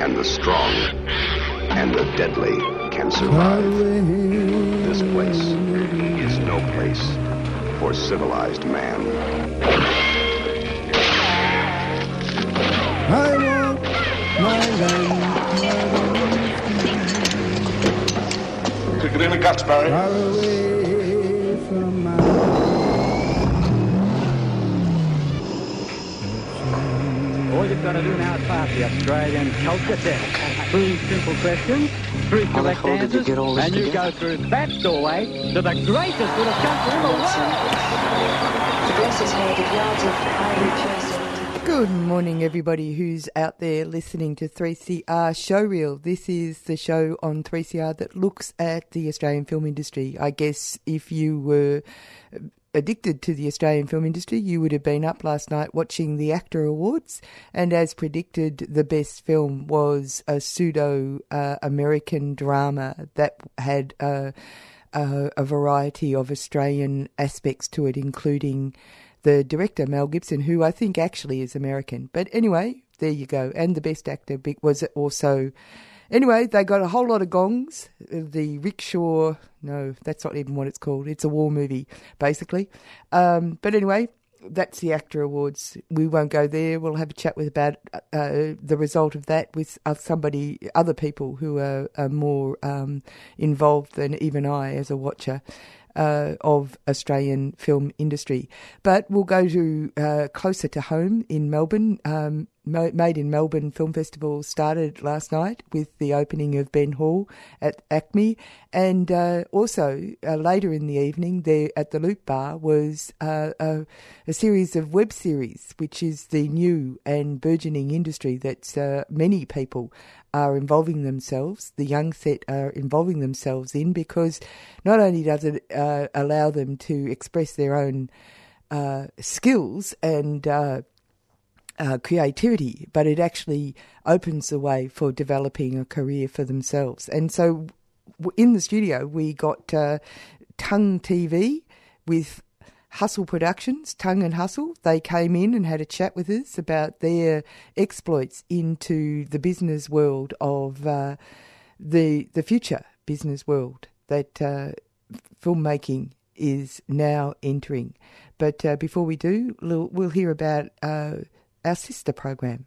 and the strong and the deadly can survive. This place is no place for civilized man. I want my land Kick it in the guts, Barry. All you've got to do now is pass the Australian culture test. Three simple questions, three How the correct hell did you answers, get all this and you together? go through that doorway to the greatest little country in the world. This is made of yards of highly Good morning, everybody who's out there listening to 3CR Showreel. This is the show on 3CR that looks at the Australian film industry. I guess if you were addicted to the Australian film industry, you would have been up last night watching the AACTA Awards. And as predicted, the best film was a pseudo uh, American drama that had uh, uh, a variety of Australian aspects to it, including the director Mel Gibson, who I think actually is American. But anyway, there you go. And the best actor was also. Anyway, they got a whole lot of gongs. The rickshaw, no, that's not even what it's called. It's a war movie, basically. Um, but anyway, that's the AACTA Awards. We won't go there. We'll have a chat with about uh, the result of that with uh, somebody, other people who are, are more um, involved than even I as a watcher uh, of Australian film industry. But we'll go to uh, closer to home in Melbourne. Um, Made in Melbourne Film Festival started last night with the opening of Ben Hall at Acme, and uh, also uh, later in the evening there at the Loop Bar was uh, a, a series of web series, which is the new and burgeoning industry that uh, many people are involving themselves, the young set are involving themselves in, because not only does it uh, allow them to express their own uh, skills and uh, uh, creativity, but it actually opens the way for developing a career for themselves. And so in the studio, we got uh, Tongue TV with Hustle Productions, Tongue and Hustle. They came in and had a chat with us about their exploits into the business world of uh, the the future business world that uh, filmmaking is now entering. But uh, before we do, we'll, we'll hear about uh, our sister program.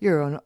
You're on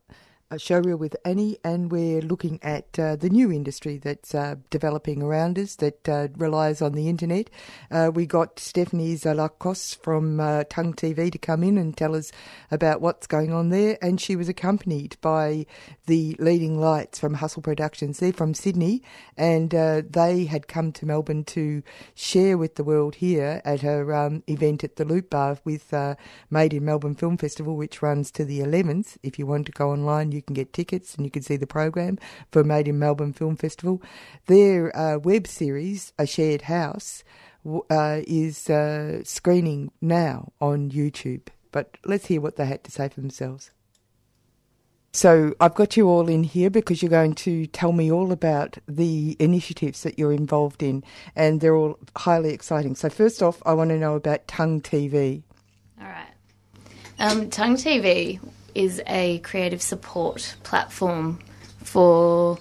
showreel with Annie, and we're looking at uh, the new industry that's uh, developing around us that uh, relies on the internet. Uh, we got Stephanie Zalakos from uh, Tongue TV to come in and tell us about what's going on there, and she was accompanied by the leading lights from Hustle Productions. They're from Sydney, and uh, they had come to Melbourne to share with the world here at her um, event at the Loop Bar with uh, Made in Melbourne Film Festival, which runs to the 11th. If you want to go online, you can get tickets and you can see the program for Made in Melbourne Film Festival. Their uh, web series, A Shared House, uh, is uh, screening now on YouTube. But let's hear what they had to say for themselves. So I've got you all in here because you're going to tell me all about the initiatives that you're involved in, and they're all highly exciting. So first off, I want to know about Tongue TV. All right. Um, Tongue TV is a creative support platform for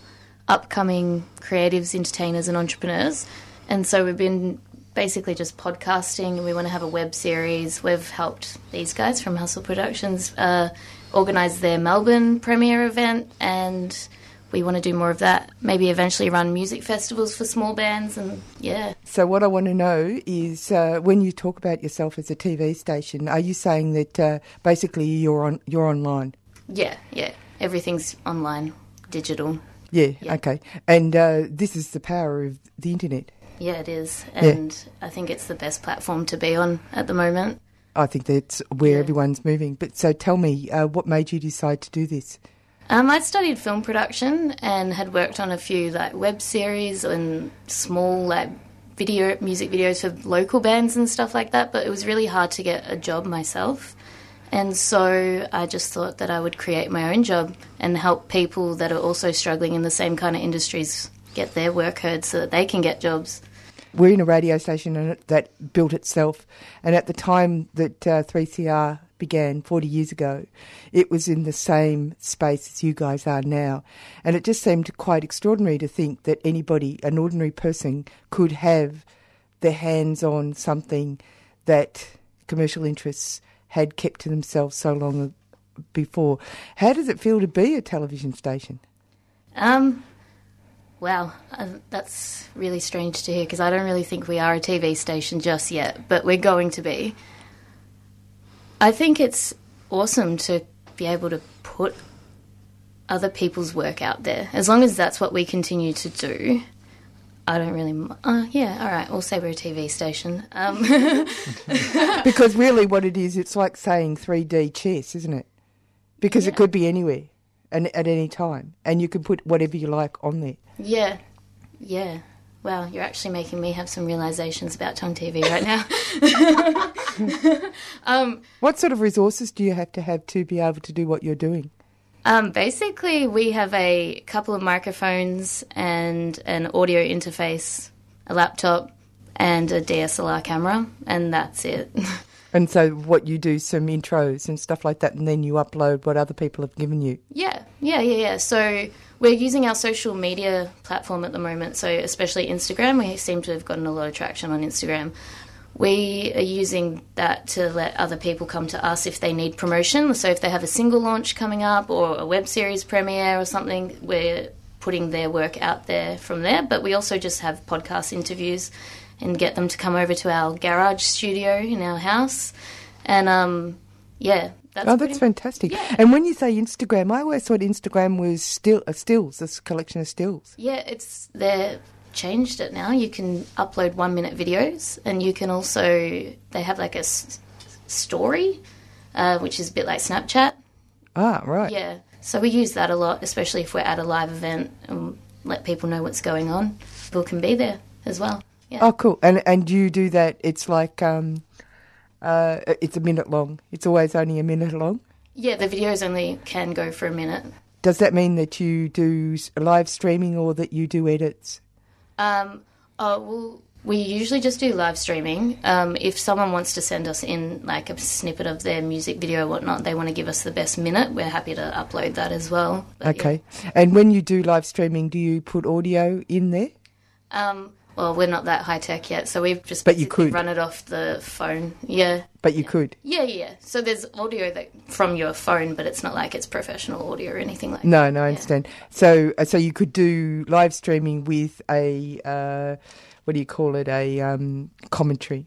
upcoming creatives, entertainers, and entrepreneurs. And so we've been basically just podcasting. We want to have a web series. We've helped these guys from Hustle Productions uh, organise their Melbourne premiere event, and we want to do more of that. Maybe eventually run music festivals for small bands, and yeah. So what I want to know is uh, when you talk about yourself as a TV station, are you saying that uh, basically you're on you're online? Yeah, yeah. Everything's online, digital. Yeah, okay. And uh, this is the power of the internet. Yeah, it is. And I think it's the best platform to be on at the moment. I think that's where everyone's moving. But so tell me, uh, what made you decide to do this? Um, I'd studied film production and had worked on a few like web series and small like video music videos for local bands and stuff like that. But it was really hard to get a job myself, and so I just thought that I would create my own job and help people that are also struggling in the same kind of industries get their work heard so that they can get jobs. We're in a radio station that built itself. And at the time that uh, 3CR began 40 years ago, it was in the same space as you guys are now. And it just seemed quite extraordinary to think that anybody, an ordinary person, could have their hands on something that commercial interests had kept to themselves so long before. How does it feel to be a television station? Um, wow, uh, that's really strange to hear because I don't really think we are a TV station just yet, but we're going to be. I think it's awesome to be able to put other people's work out there. As long as that's what we continue to do, I don't really. Uh, yeah, all right, we'll say we're a TV station. Um, because really, what it is, it's like saying 3D chess, isn't it? Because it could be anywhere and at any time, and you can put whatever you like on there. yeah, yeah. Wow, you're actually making me have some realizations about Tongue TV right now. um, What sort of resources do you have to have to be able to do what you're doing? Um, basically, we have a couple of microphones and an audio interface, a laptop, and a DSLR camera, and that's it. And so, what you do, some intros and stuff like that, and then you upload what other people have given you. yeah, yeah, yeah, yeah. So we're using our social media platform at the moment, so especially Instagram. We seem to have gotten a lot of traction on Instagram. We are using that to let other people come to us if they need promotion. So if they have a single launch coming up or a web series premiere or something, we're putting their work out there from there. But we also just have podcast interviews and get them to come over to our garage studio in our house. And um, yeah, that's oh, that's fantastic. And when you say Instagram, I always thought Instagram was still uh, stills, this collection of stills. Yeah, it's they're changed it now. You can upload one minute videos, and you can also they have like a s- story, uh, which is a bit like Snapchat. Ah, right. Yeah, so we use that a lot, especially if we're at a live event and let people know what's going on. People can be there as well. Yeah. Oh, cool. And and you do that? It's like um, uh, it's a minute long. It's always only a minute long. Yeah, the videos only can go for a minute. Does that mean that you do live streaming or that you do edits? Um, oh, well, we usually just do live streaming. Um, if someone wants to send us in like a snippet of their music video or whatnot, they want to give us the best minute, we're happy to upload that as well. But, Okay. And when you do live streaming, do you put audio in there? Um, well, we're not that high tech yet, so we've just But you could. run it off the phone. Yeah. But you could. Yeah, yeah. So there's audio that from your phone, but it's not like it's professional audio or anything like No, no, I understand. So, uh, so you could do live streaming with a uh, what do you call it? A um, commentary,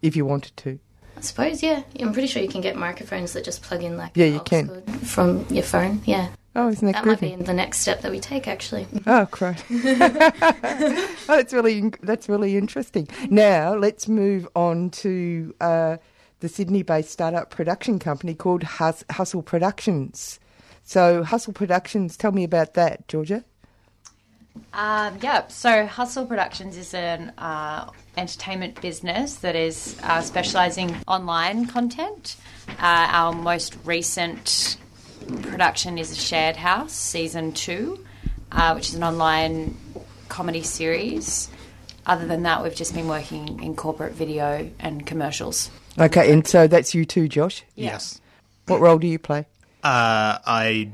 if you wanted to. I suppose, yeah. I'm pretty sure you can get microphones that just plug in like Yeah, you can. from your phone. Yeah. Oh, isn't that, That might be the next step that we take, actually. Oh, great. oh, that's really that's really interesting. Now let's move on to uh, the Sydney-based startup production company called Hus- Hustle Productions. So, Hustle Productions, tell me about that, Georgia. Um, yeah, so Hustle Productions is an uh, entertainment business that is uh, specialising online content. Uh, our most recent production is a Shared House season two, uh, which is an online comedy series. Other than that, we've just been working in corporate video and commercials. Okay, and so that's you too, Josh. Yes. What role do you play? Uh, I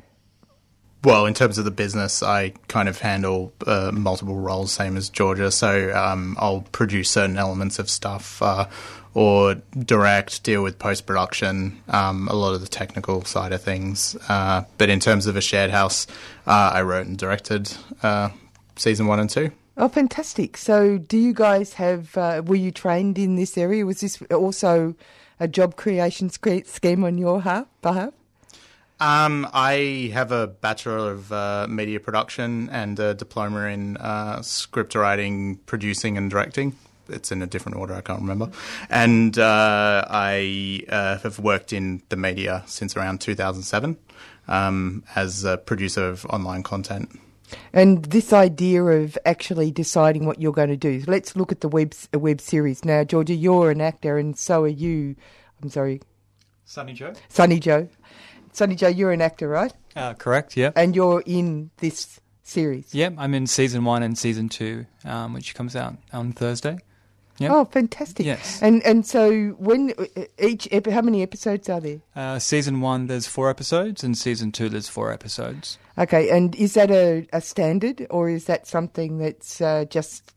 well, in terms of the business, I kind of handle uh, multiple roles, same as Georgia. So um, I'll produce certain elements of stuff uh, or direct, deal with post production, um, a lot of the technical side of things. Uh, but in terms of a shared house, uh, I wrote and directed uh, season one and two. Oh, fantastic! So, do you guys have? Uh, were you trained in this area? Was this also a job creation sc- scheme on your ha- behalf? Um, I have a bachelor of uh, media production and a diploma in uh, script writing, producing, and directing. It's in a different order. I can't remember. And uh, I uh, have worked in the media since around 2007 um, as a producer of online content. And this idea of actually deciding what you're going to do. Let's look at the web web series now, Georgia. You're an actor, and so are you. I'm sorry, Sunny Joe. Sunny Joe. Sunny Joe, you're an actor, right? Uh, correct. Yeah. And you're in this series. Yeah, I'm in season one and season two, um, which comes out on Thursday. Yeah. Oh, fantastic! Yes. And and so when each ep- how many episodes are there? Uh, season one, there's four episodes, and season two, there's four episodes. Okay, and is that a, a standard, or is that something that's uh, just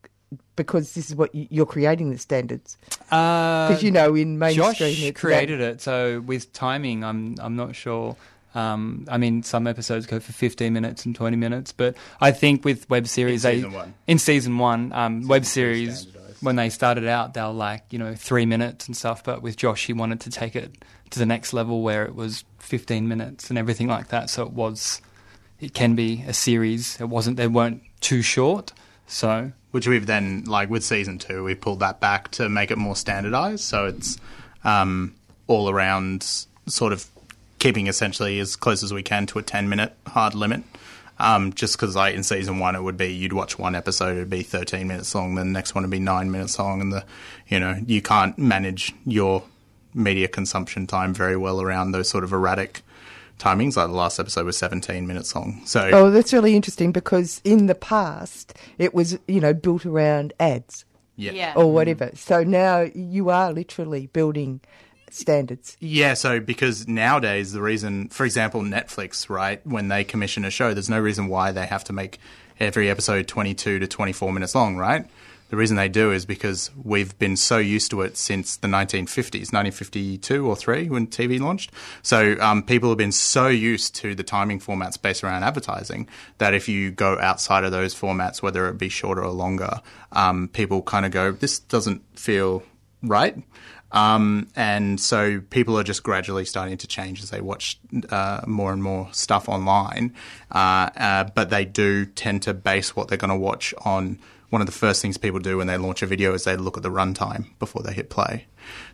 because this is what you, you're creating the standards? Because you know, in mainstream, Josh it's created it, so with timing, I'm I'm not sure. Um, I mean, some episodes go for 15 minutes and 20 minutes, but I think with web series, In they season one. in season one, um, web series when they started out, they were like you know three minutes and stuff. But with Josh, he wanted to take it to the next level where it was 15 minutes and everything like that. So it was, it can be a series. It wasn't. They weren't too short. So which we've then like with season two we pulled that back to make it more standardized so it's um, all around sort of keeping essentially as close as we can to a 10 minute hard limit um, just because like in season one it would be you'd watch one episode it'd be 13 minutes long then the next one would be 9 minutes long and the you know you can't manage your media consumption time very well around those sort of erratic timings like the last episode was 17 minutes long so Oh, that's really interesting because in the past it was you know built around ads, Yeah. Yeah. or whatever. So now you are literally building standards. Yeah, so because nowadays the reason, for example, Netflix, right, when they commission a show, there's no reason why they have to make every episode 22 to 24 minutes long, right? The reason they do is because we've been so used to it since the 1950s, 1952 or 3 when TV launched. So um, people have been so used to the timing formats based around advertising that if you go outside of those formats, whether it be shorter or longer, um, people kind of go, this doesn't feel right. Um, and so people are just gradually starting to change as they watch uh, more and more stuff online. Uh, uh, but they do tend to base what they're going to watch on. One of the first things people do when they launch a video is they look at the runtime before they hit play.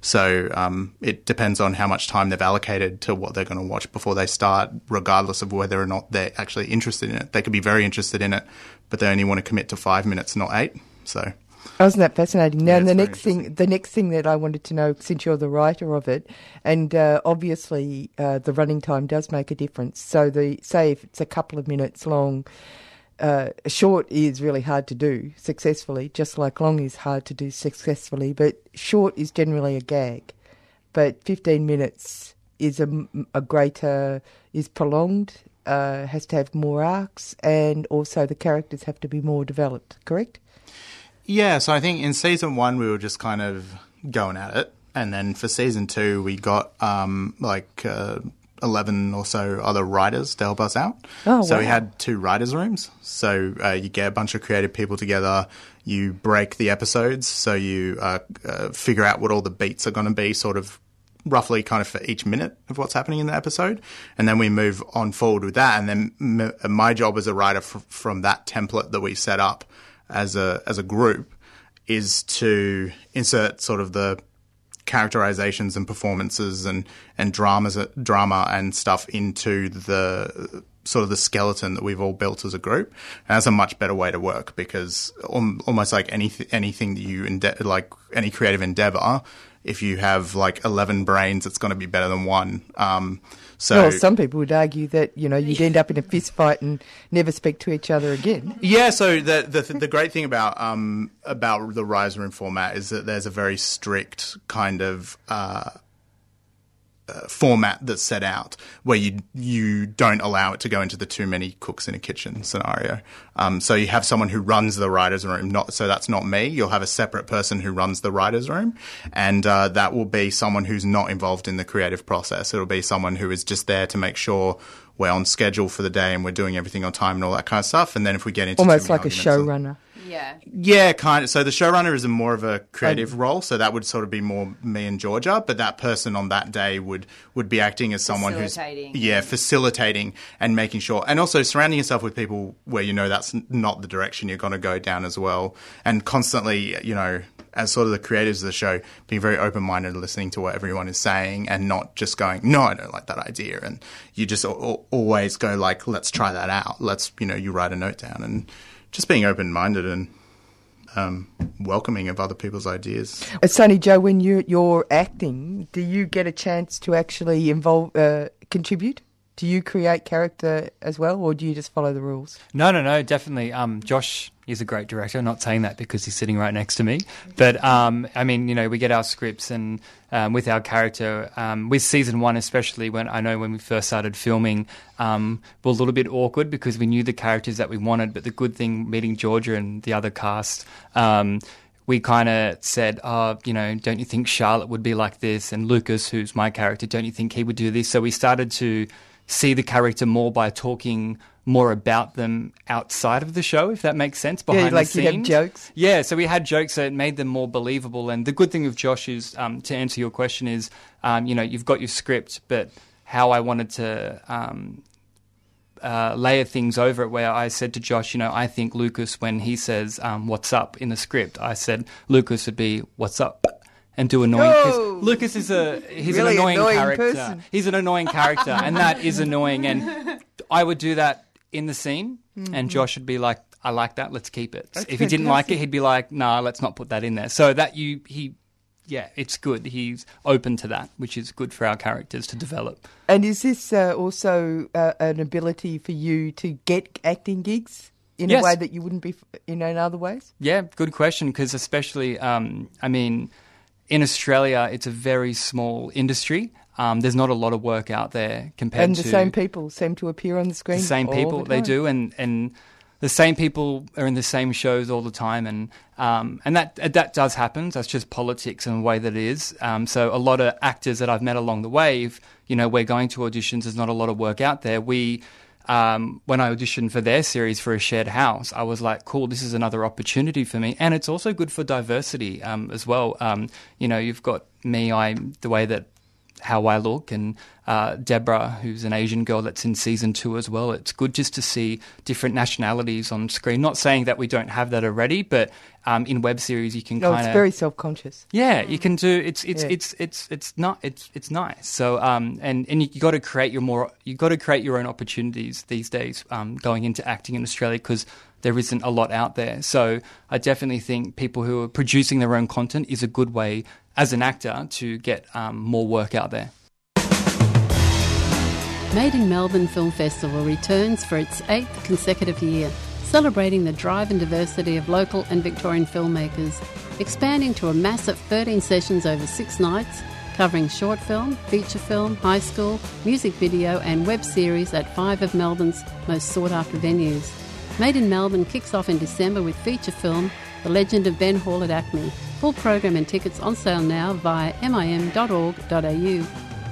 So um, it depends on how much time they've allocated to what they're going to watch before they start, regardless of whether or not they're actually interested in it. They could be very interested in it, but they only want to commit to five minutes, not eight. So. Wasn't that fascinating? Now, Yeah, the next thing, the next thing that I wanted to know, since you're the writer of it, and uh, obviously uh, the running time does make a difference. So, the say if it's a couple of minutes long, uh, short is really hard to do successfully, just like long is hard to do successfully. But short is generally a gag, but 15 minutes is a, a greater is prolonged. Uh, has to have more arcs, and also the characters have to be more developed. Correct? Yeah, so I think in season one we were just kind of going at it, and then for season two we got um, like uh, eleven or so other writers to help us out. Oh, so we had two writers' rooms. So uh, you get a bunch of creative people together. You break the episodes, so you uh, uh, figure out what all the beats are going to be, sort of roughly kind of for each minute of what's happening in the episode. And then we move on forward with that. And then m- my job as a writer f- from that template that we set up as a, as a group is to insert sort of the characterizations and performances and, and dramas, drama and stuff into the sort of the skeleton that we've all built as a group. And that's a much better way to work because almost like anything, anything that you ende- like any creative endeavor, if you have like 11 brains, it's going to be better than one. Um, so well, some people would argue that you know you'd end up in a fist fight and never speak to each other again. Yeah, so the the, the great thing about um, about the writers' room format is that there's a very strict kind of uh, uh, format that's set out where you you don't allow it to go into the too many cooks in a kitchen scenario. Um, so you have someone who runs the writers' room. Not so that's not me. You'll have a separate person who runs the writers' room, and uh, that will be someone who's not involved in the creative process. It'll be someone who is just there to make sure we're on schedule for the day and we're doing everything on time and all that kind of stuff. And then if we get into Almost like a showrunner. Yeah. yeah, kind of. So the showrunner is a more of a creative role, so that would sort of be more me and Georgia. But that person on that day would would be acting as someone who's yeah facilitating and making sure, and also surrounding yourself with people where you know that's not the direction you're going to go down as well, and constantly you know. As sort of the creators of the show, being very open minded and listening to what everyone is saying and not just going, no, I don't like that idea. And you just al- al- always go, like, let's try that out. Let's, you know, you write a note down and just being open minded and um, welcoming of other people's ideas. Uh, Sonny Joe, when you, you're acting, do you get a chance to actually involve, uh, contribute? Do you create character as well, or do you just follow the rules? No, no, no, definitely. Um, Josh is a great director. I'm not saying that because he's sitting right next to me, but um, I mean, you know, we get our scripts and um, with our character, um, with season one especially, when I know when we first started filming, um, we're a little bit awkward because we knew the characters that we wanted. But the good thing, meeting Georgia and the other cast. Um, we kind of said, oh, you know, don't you think Charlotte would be like this? And Lucas, who's my character, don't you think he would do this? So we started to see the character more by talking more about them outside of the show, if that makes sense. Behind yeah, like the you have scenes. jokes. Yeah, so we had jokes that made them more believable. And the good thing with Josh is, um, to answer your question, is, um, you know, you've got your script, but how I wanted to um, uh, layer things over it, where I said to Josh, you know, I think Lucas, when he says um, "What's up" in the script, I said Lucas would be "What's up." And do annoying. Oh! Lucas is a he's Really an annoying, annoying character. person. He's an annoying character, and that is annoying. And I would do that in the scene, Mhm. and Josh would be like, "I like that. Let's keep it." That's if he didn't like it, he'd be like, "Nah, let's not put that in there." So that you he, yeah, it's good. He's open to that, which is good for our characters to develop. And is this uh, also uh, an ability for you to get acting gigs in Yes. a way that you wouldn't be in, in other ways? Yeah, good question. Because especially, um, I mean, in Australia, it's a very small industry. Um, there's not a lot of work out there compared to. And to the same people seem to appear on the screen. the same people the they do and and the same people are in the same shows all the time and um, and that that does happen that's just politics and the way that it is um, so a lot of actors that I've met along the way if you know we're going to auditions there's not a lot of work out there we um, when I auditioned for their series for a shared house, I was like, cool, this is another opportunity for me. And it's also good for diversity um, as well. Um, you know, you've got me, I, the way that how I look, and uh, Deborah, who's an Asian girl that's in season two as well. It's good just to see different nationalities on screen. Not saying that we don't have that already, but um, in web series you can No, kind it's of very self-conscious. yeah, you can do it's it's Yeah. it's it's it's not it's it's nice. So um and and you, you got to create your more you got to create your own opportunities these days um going into acting in Australia because there isn't a lot out there. So I definitely think people who are producing their own content is a good way as an actor to get um, more work out there. Made in Melbourne Film Festival returns for its eighth consecutive year, celebrating the drive and diversity of local and Victorian filmmakers, expanding to a massive 13 sessions over six nights, covering short film, feature film, high school, music video, and web series at five of Melbourne's most sought after venues. Made in Melbourne kicks off in December with feature film The Legend of Ben Hall at Acme. Full program and tickets on sale now via mim.org.au.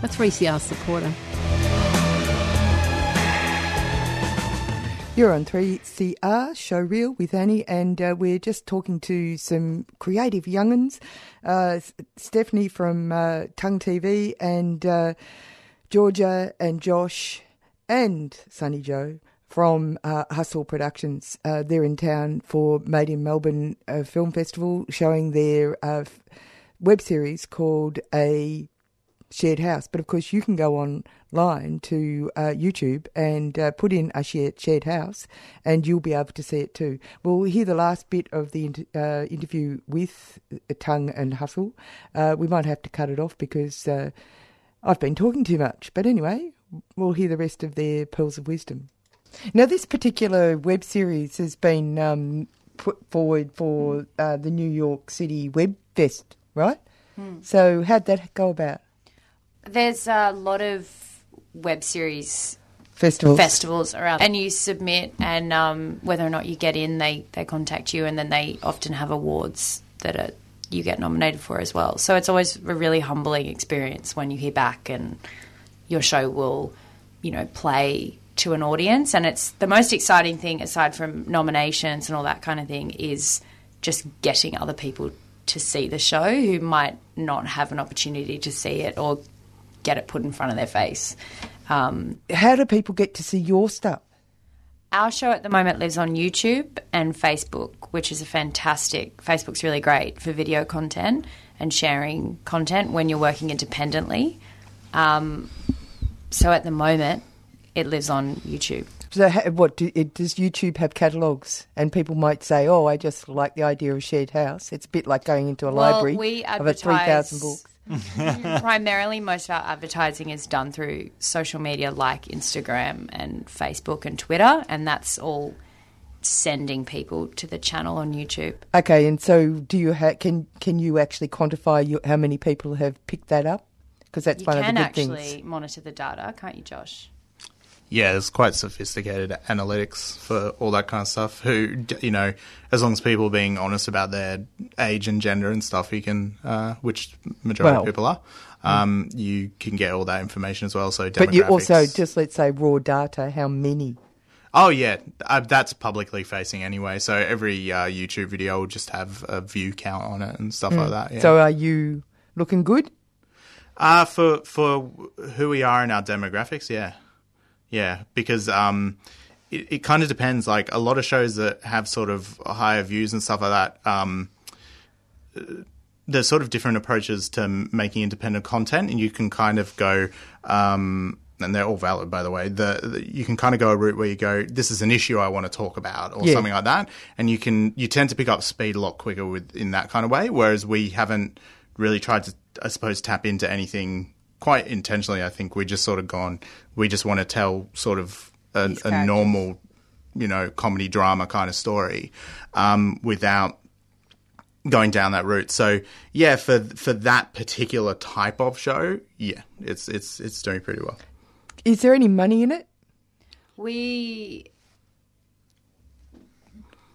A 3CR supporter. You're on 3CR Showreel with Annie, and uh, we're just talking to some creative young'uns. Uh, Stephanie from uh, Tongue TV, and uh, Georgia and Josh, and Sunny Joe from uh, Hustle Productions. Uh, they're in town for Made in Melbourne uh, Film Festival, showing their uh, f- web series called A shared house. But of course, you can go online to uh, YouTube and uh, put in a shared shared house, and you'll be able to see it too. We'll hear the last bit of the inter- interview with Tongue and Hustle. We might have to cut it off because I've been talking too much. But anyway, we'll hear the rest of their pearls of wisdom. Now, this particular web series has been um, put forward for uh, the New York City Web Fest, right? Hmm. So, how'd that go about? There's a lot of web series Festivals. festivals around, and you submit, and um, whether or not you get in, they they contact you, and then they often have awards that are, you get nominated for as well. So it's always a really humbling experience when you hear back, and your show will, you know, play to an audience, and it's the most exciting thing aside from nominations and all that kind of thing is just getting other people to see the show who might not have an opportunity to see it or get it put in front of their face. Um, How do people get to see your stuff? our show at the moment lives on YouTube and Facebook, which is a fantastic. Facebook's really great for video content and sharing content when you're working independently. Um, so at the moment, it lives on YouTube. So, what do, it, does YouTube have catalogues? And people might say, "Oh, I just like the idea of shared house." It's a bit like going into a Well, library we of a three thousand advertise- books. Primarily, most of our advertising is done through social media like Instagram and Facebook and Twitter, and that's all sending people to the channel on YouTube. Okay, and so do you ha- can can you actually quantify you, how many people have picked that up? Because that's you one of the can good actually things. You can actually monitor the data, can't you, Josh? Yeah, there's quite sophisticated analytics for all that kind of stuff. Who, you know, as long as people are being honest about their age and gender and stuff, you can, uh, which majority Well, of people are, um, you can get all that information as well. So, But you also just let's say raw data. How many? Oh yeah, uh, that's publicly facing anyway. So every uh, YouTube video will just have a view count on it and stuff Mm. like that. Yeah. So are you looking good? Uh, for for who we are in our demographics, yeah, yeah, because um, it, it kind of depends. Like a lot of shows that have sort of higher views and stuff like that, um, there's sort of different approaches to making independent content, and you can kind of go. Um, and they're all valid, by the way. The, the you can kind of go a route where you go, "This is an issue I want to talk about," or Yeah. something like that, and you can you tend to pick up speed a lot quicker with in that kind of way. Whereas we haven't really tried to, I suppose, tap into anything quite intentionally. I think we just sort of gone. We just want to tell sort of a, a normal, you know, comedy drama kind of story um, without going down that route. So yeah, for for that particular type of show, yeah, it's it's it's doing pretty well. Is there any money in it? We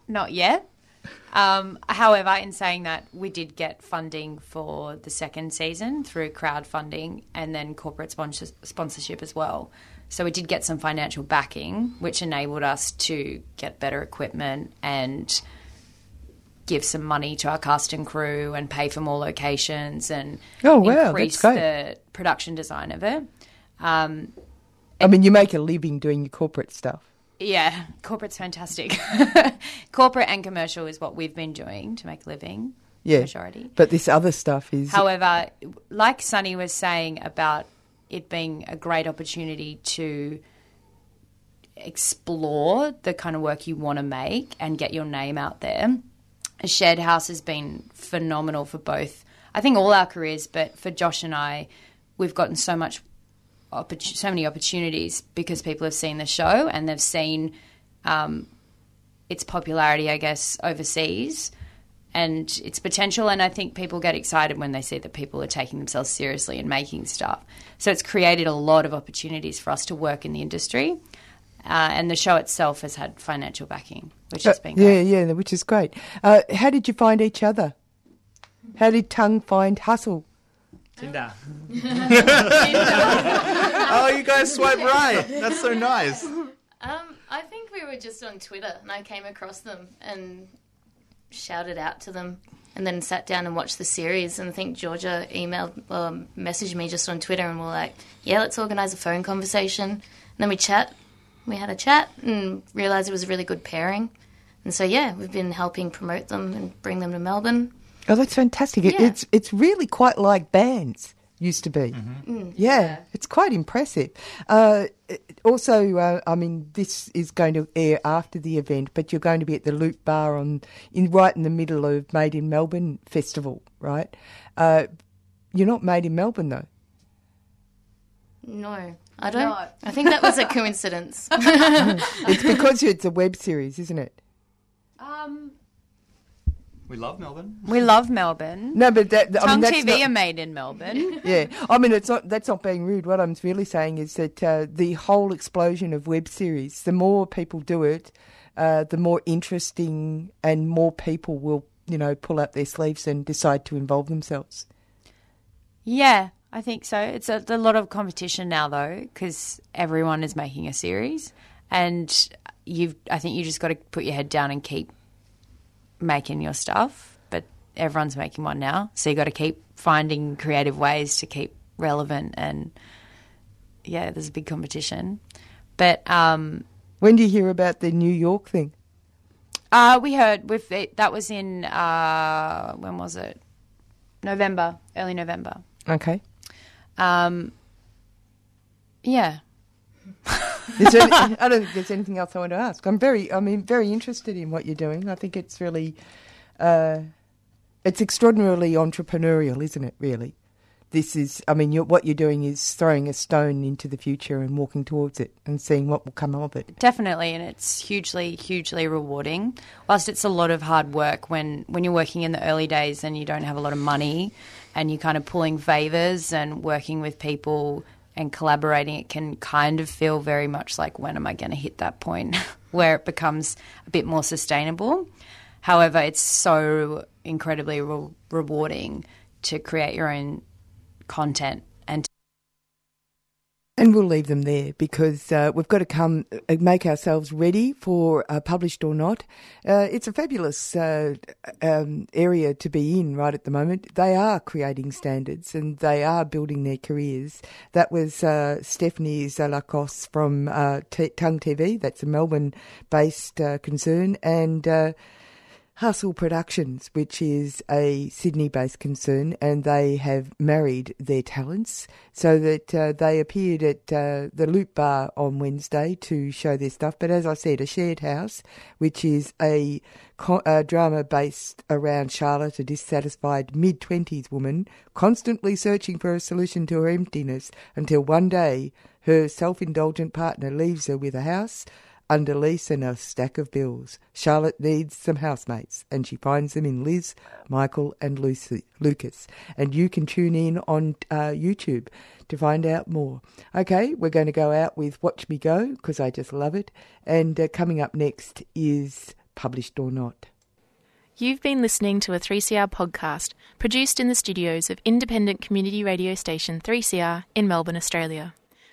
not yet. Um, however, in saying that, we did get funding for the second season through crowdfunding and then corporate sponsor- sponsorship as well. So we did get some financial backing, which enabled us to get better equipment and give some money to our cast and crew and pay for more locations and Oh, wow, increase the production design of it. Um, I mean, you make a living doing your corporate stuff. Yeah, corporate's fantastic. Corporate and commercial is what we've been doing to make a living. Yeah, Majority. But this other stuff is. However, like Sunny was saying about it being a great opportunity to explore the kind of work you want to make and get your name out there. A shared house has been phenomenal for both. I think all our careers, but for Josh and I, we've gotten so much, oppor- so many opportunities because people have seen the show and they've seen um, its popularity, I guess, overseas and its potential. And I think people get excited when they see that people are taking themselves seriously and making stuff. So it's created a lot of opportunities for us to work in the industry. Uh, and the show itself has had financial backing, which has Uh, been yeah, yeah, which is great. Uh, how did you find each other? How did Tongue find Hustle? Tinder. oh, you guys swipe right. That's so nice. Um, I think we were just on Twitter and I came across them and shouted out to them and then sat down and watched the series. And I think Georgia emailed, um, messaged me just on Twitter and we're like, yeah, let's organise a phone conversation. And then we chat. We had a chat and realised it was a really good pairing. And so, yeah, we've been helping promote them and bring them to Melbourne. Oh, that's fantastic. Yeah. It's it's really quite like bands used to be. Mm, yeah, it's quite impressive. Uh, also, uh, I mean, this is going to air after the event, but you're going to be at the Loop Bar on in right in the middle of Made in Melbourne festival, right? Uh, you're not made in Melbourne though. No, I don't. No. I think that was a coincidence. it's because it's a web series, isn't it? Um, We love Melbourne. We love Melbourne. No, but that I Tongue mean, that's TV not- are made in Melbourne. yeah, I mean, it's not that's not being rude. What I'm really saying is that uh, the whole explosion of web series, the more people do it, uh, the more interesting and more people will, you know, pull up their sleeves and decide to involve themselves. Yeah, I think so. It's a, a lot of competition now, though, because everyone is making a series, and you've. I think you just got to put your head down and keep making your stuff. But everyone's making one now, so you got to keep finding creative ways to keep relevant. And yeah, there's a big competition. But um, When do you hear about the New York thing? uh, we heard with it, that was in uh, when was it? November, early November. Okay. Um, yeah. Is there any, I don't think there's anything else I want to ask. I'm very, I mean, very interested in what you're doing. I think it's really, uh, it's extraordinarily entrepreneurial, isn't it? Really, this is. I mean, you're, what you're doing is throwing a stone into the future and walking towards it and seeing what will come of it. Definitely, and it's hugely, hugely rewarding. Whilst it's a lot of hard work when, when you're working in the early days and you don't have a lot of money and you're kind of pulling favours and working with people and collaborating, it can kind of feel very much like when am I going to hit that point where it becomes a bit more sustainable. However, it's so incredibly re- rewarding to create your own content and we'll leave them there because uh, we've got to come uh, make ourselves ready for uh, published or not. Uh, it's a fabulous uh, um, area to be in right at the moment. They are creating standards and they are building their careers. That was uh, Stephanie Zalakos from uh, T- Tongue TV. That's a Melbourne-based uh, concern, and. Hustle Productions, which is a Sydney based concern, and they have married their talents so that uh, they appeared at uh, the Loop Bar on Wednesday to show their stuff. But as I said, a shared house, which is a, co- a drama based around Charlotte, a dissatisfied mid 20s woman, constantly searching for a solution to her emptiness until one day her self indulgent partner leaves her with a house under lease and a stack of bills. Charlotte needs some housemates, and she finds them in Liz, Michael, and Lucy, Lucas. And you can tune in on uh, YouTube to find out more. Okay, we're going to go out with Watch Me Go because I just love it. And uh, coming up next is Published or Not. You've been listening to a 3CR podcast produced in the studios of independent community radio station 3CR in Melbourne, Australia.